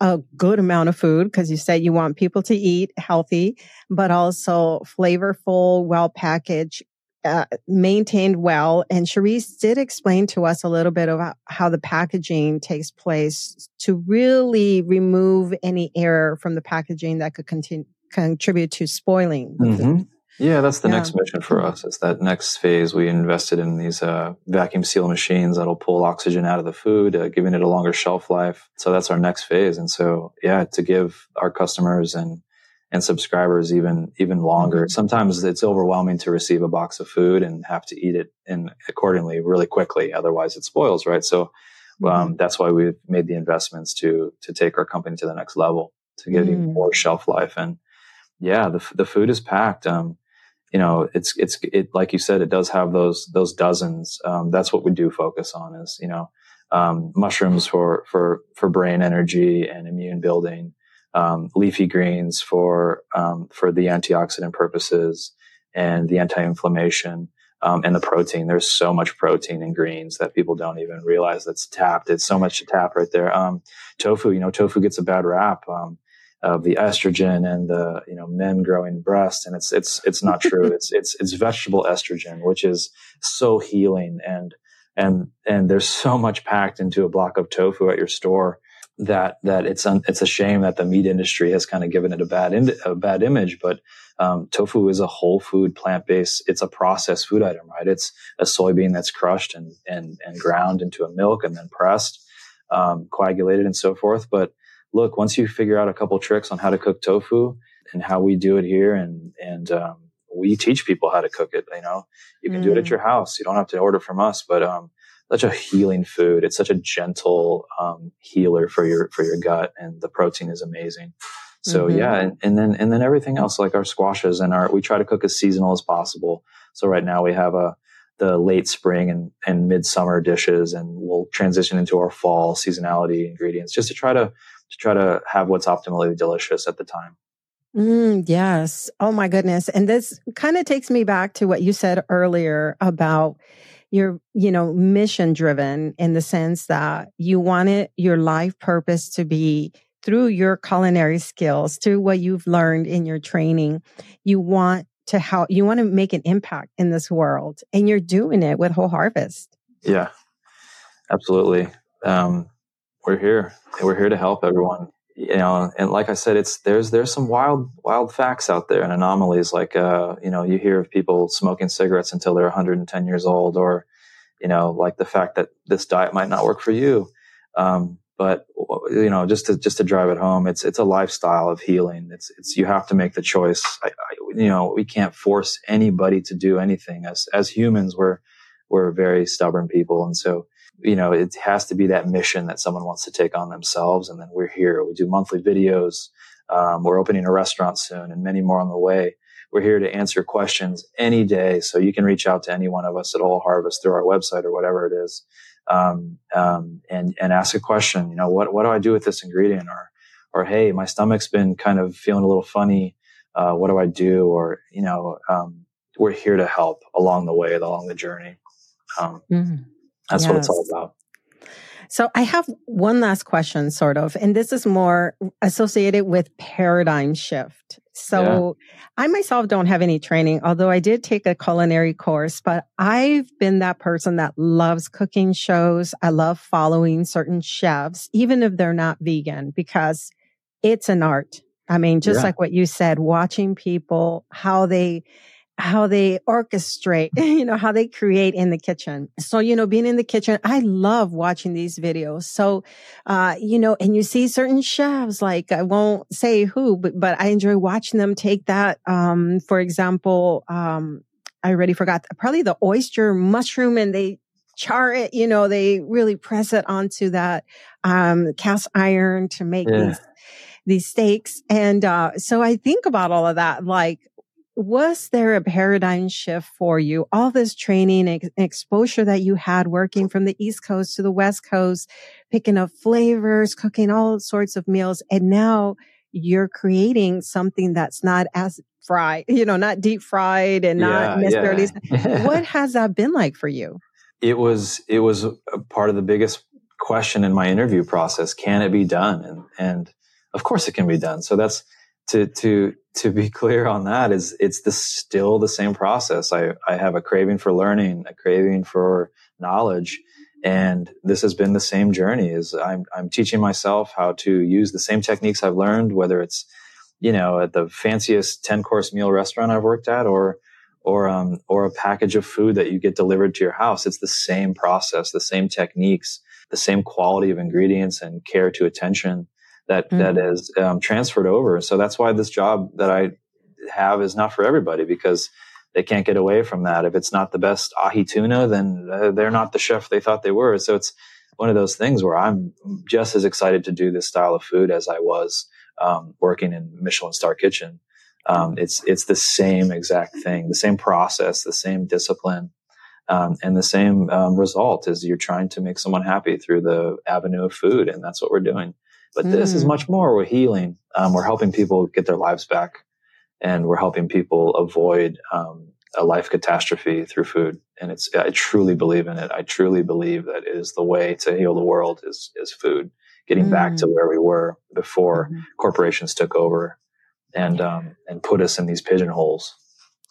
a good amount of food because you said you want people to eat healthy, but also flavorful, well packaged, uh, maintained well. And Cherise did explain to us a little bit about how the packaging takes place to really remove any error from the packaging that could continue, contribute to spoiling mm-hmm. Yeah, that's the yeah. next mission for us. It's that next phase. We invested in these uh, vacuum seal machines that'll pull oxygen out of the food, uh, giving it a longer shelf life. So that's our next phase. And so, yeah, to give our customers and and subscribers even even longer. Sometimes it's overwhelming to receive a box of food and have to eat it in accordingly really quickly. Otherwise, it spoils, right? So um, mm-hmm. that's why we've made the investments to to take our company to the next level to give mm-hmm. even more shelf life and yeah, the the food is packed. Um, you know, it's, it's, it, like you said, it does have those, those dozens. Um, that's what we do focus on is, you know, um, mushrooms for, for, for brain energy and immune building, um, leafy greens for, um, for the antioxidant purposes and the anti-inflammation. Um, and the protein. There's so much protein in greens that people don't even realize that's tapped. It's so much to tap right there. Um, tofu, you know, tofu gets a bad rap. Um, of the estrogen and the you know men growing breasts and it's it's it's not *laughs* true. It's it's it's vegetable estrogen which is so healing and and and there's so much packed into a block of tofu at your store that that it's un, it's a shame that the meat industry has kind of given it a bad in, a bad image but um, tofu is a whole food plant based it's a processed food item right? It's a soybean that's crushed and and and ground into a milk and then pressed um, coagulated and so forth but look, once you figure out a couple tricks on how to cook tofu and how we do it here, and and um, we teach people how to cook it. You know, you can mm. do it at mm. your house. You don't have to order from us, but um, such a healing food. It's such a gentle um, healer for your for your gut, and the protein is amazing. So mm-hmm. yeah, and, and, then and then everything else like our squashes and our we try to cook as seasonal as possible. So right now we have a the late spring and, and midsummer dishes and we'll transition into our fall seasonality ingredients just to try to to try to have what's optimally delicious at the time. Mm, yes. Oh my goodness. And this kind of takes me back to what you said earlier about your, you know, mission driven in the sense that you wanted your life purpose to be through your culinary skills, through what you've learned in your training. You want to help, you want to make an impact in this world and you're doing it with Whole Harvest. Yeah, absolutely. Um, we're here. We're here to help everyone. You know, and like I said, it's there's there's some wild wild facts out there and anomalies. Like uh, you know, you hear of people smoking cigarettes until they're 110 years old, or you know, like the fact that this diet might not work for you. Um, but you know, just to just to drive it home, it's it's a lifestyle of healing. It's it's you have to make the choice. I, I, you know, we can't force anybody to do anything. As as humans, we're we're very stubborn people, and so you know, it has to be that mission that someone wants to take on themselves. And then we're here. We do monthly videos. Um, we're opening a restaurant soon and many more on the way. We're here to answer questions any day. So you can reach out to any one of us at Whole Harvest through our website or whatever it is. Um, um, and, and ask a question, you know, what, what do I do with this ingredient? Or, or, Hey, my stomach's been kind of feeling a little funny. Uh, what do I do? Or, you know, um, we're here to help along the way, along the journey. Um, mm-hmm. That's yes. what it's all about. So I have one last question, sort of, and this is more associated with paradigm shift. So yeah. I myself don't have any training, although I did take a culinary course, but I've been that person that loves cooking shows. I love following certain chefs, even if they're not vegan, because it's an art. I mean, just yeah. like what you said, watching people, how they how they orchestrate, *laughs* you know, how they create in the kitchen. So, you know, being in the kitchen, I love watching these videos. So, uh, you know, and you see certain chefs, like I won't say who, but, but I enjoy watching them take that. Um, for example, um, I already forgot probably the oyster mushroom and they char it, you know, they really press it onto that, um, cast iron to make yeah. these, these steaks. And, uh, so I think about all of that, like, was there a paradigm shift for you? All this training and exposure that you had working from the East Coast to the West Coast, picking up flavors, cooking all sorts of meals. And now you're creating something that's not as fried, *laughs* you know, not deep fried and not yeah, necessarily. Yeah. what *laughs* has that been like for you? It was, it was a part of the biggest question in my interview process. Can it be done? And, and of course it can be done. So that's, to to to be *laughs* clear on that is it's the still the same process. I I have a craving for learning, a craving for knowledge, and this has been the same journey. Is I'm I'm teaching myself how to use the same techniques I've learned, whether it's you know at the fanciest ten course meal restaurant I've worked at, or or um or a package of food that you get delivered to your house. It's the same process, the same techniques, the same quality of ingredients and care to attention that, mm-hmm. that is um, transferred over. So that's why this job that I have is not for everybody because they can't get away from that. If it's not the best ahi tuna, then uh, they're not the chef they thought they were. So it's one of those things where I'm just as excited to do this style of food as I was um, working in Michelin star kitchen. Um, it's it's the same exact thing, the same process, the same discipline, um, and the same um, result is you're trying to make someone happy through the avenue of food, and that's what we're doing. But mm. this is hmm. much more. We're healing. Um, we're helping people get their lives back, and we're helping people avoid um, a life catastrophe through food. And it's, I truly believe in it. I truly believe that it is the way to heal the world is, is food, getting mm. back to mm. where we were before mm-hmm. corporations took over and, um, and put us in these pigeonholes.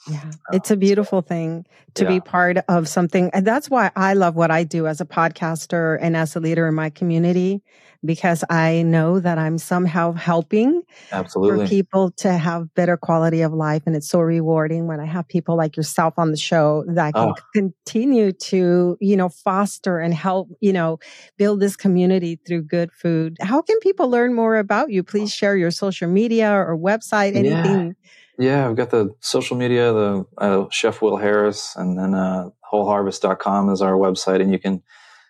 Yeah, um, it's a beautiful thing to yeah. be part of something. And that's why I love what I do as a podcaster and as a leader in my community, because I know that I'm somehow helping Absolutely. for people to have better quality of life. And it's so rewarding when I have people like yourself on the show that can oh. continue to, you know, foster and help, you know, build this community through good food. How can people learn more about you? Please share your social media or website, anything. Yeah yeah, I've got the social media, the uh, Chef Will Harris, and then uh, wholeharvest.com is our website, and you can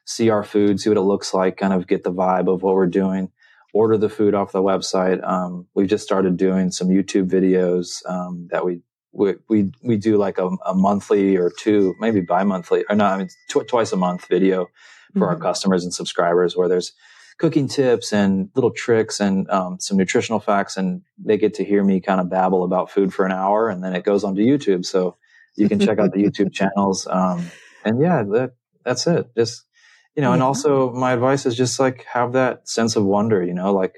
see our food, see what it looks like, kind of get the vibe of what we're doing. Order the food off the website. Um, we've just started doing some YouTube videos um, that we, we we we do like a, a, monthly or two, maybe bi-monthly, or not, I mean tw- twice a month video for mm-hmm. our customers and subscribers, where there's cooking tips and little tricks and um, some nutritional facts, and they get to hear me kind of babble about food for an hour, and then it goes onto YouTube. So you can check out the YouTube *laughs* channels. Um, and yeah, that that's it. Just you know, yeah. and also my advice is just like have that sense of wonder. You know, like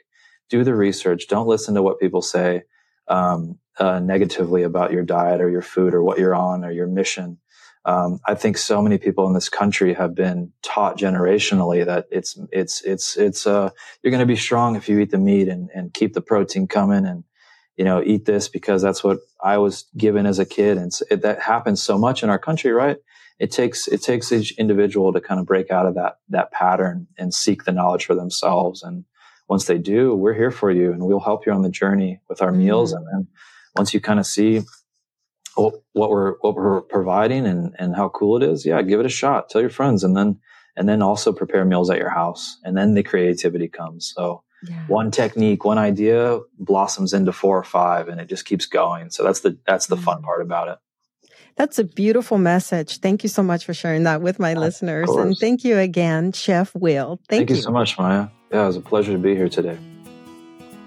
do the research. Don't listen to what people say um, uh, negatively about your diet or your food or what you're on or your mission. Um, I think so many people in this country have been taught generationally that it's it's it's it's uh you're going to be strong if you eat the meat and and keep the protein coming and you know eat this because that's what I was given as a kid and it, that happens so much in our country, right? It takes it takes each individual to kind of break out of that that pattern and seek the knowledge for themselves and once they do, we're here for you and we'll help you on the journey with our mm-hmm. meals and then once you kind of see what we're what we're providing and and how cool it is, yeah, give it a shot. Tell your friends, and then and then also prepare meals at your house, and then the creativity comes. So yeah. one technique, one idea blossoms into four or five, and it just keeps going. So that's the that's the fun part about it. That's a beautiful message. Thank you so much for sharing that with my listeners, and thank you again, Chef Will. Thank, thank you. you so much, Maya. Yeah, it was a pleasure to be here today.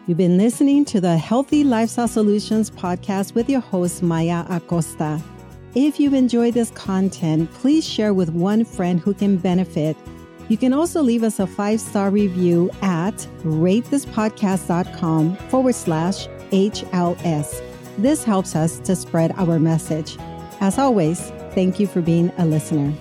You've been listening to the Healthy Lifestyle Solutions podcast with your host, Maya Acosta. If you've enjoyed this content, please share with one friend who can benefit. You can also leave us a five star review at ratethispodcast.com forward slash HLS. This helps us to spread our message. As always, thank you for being a listener.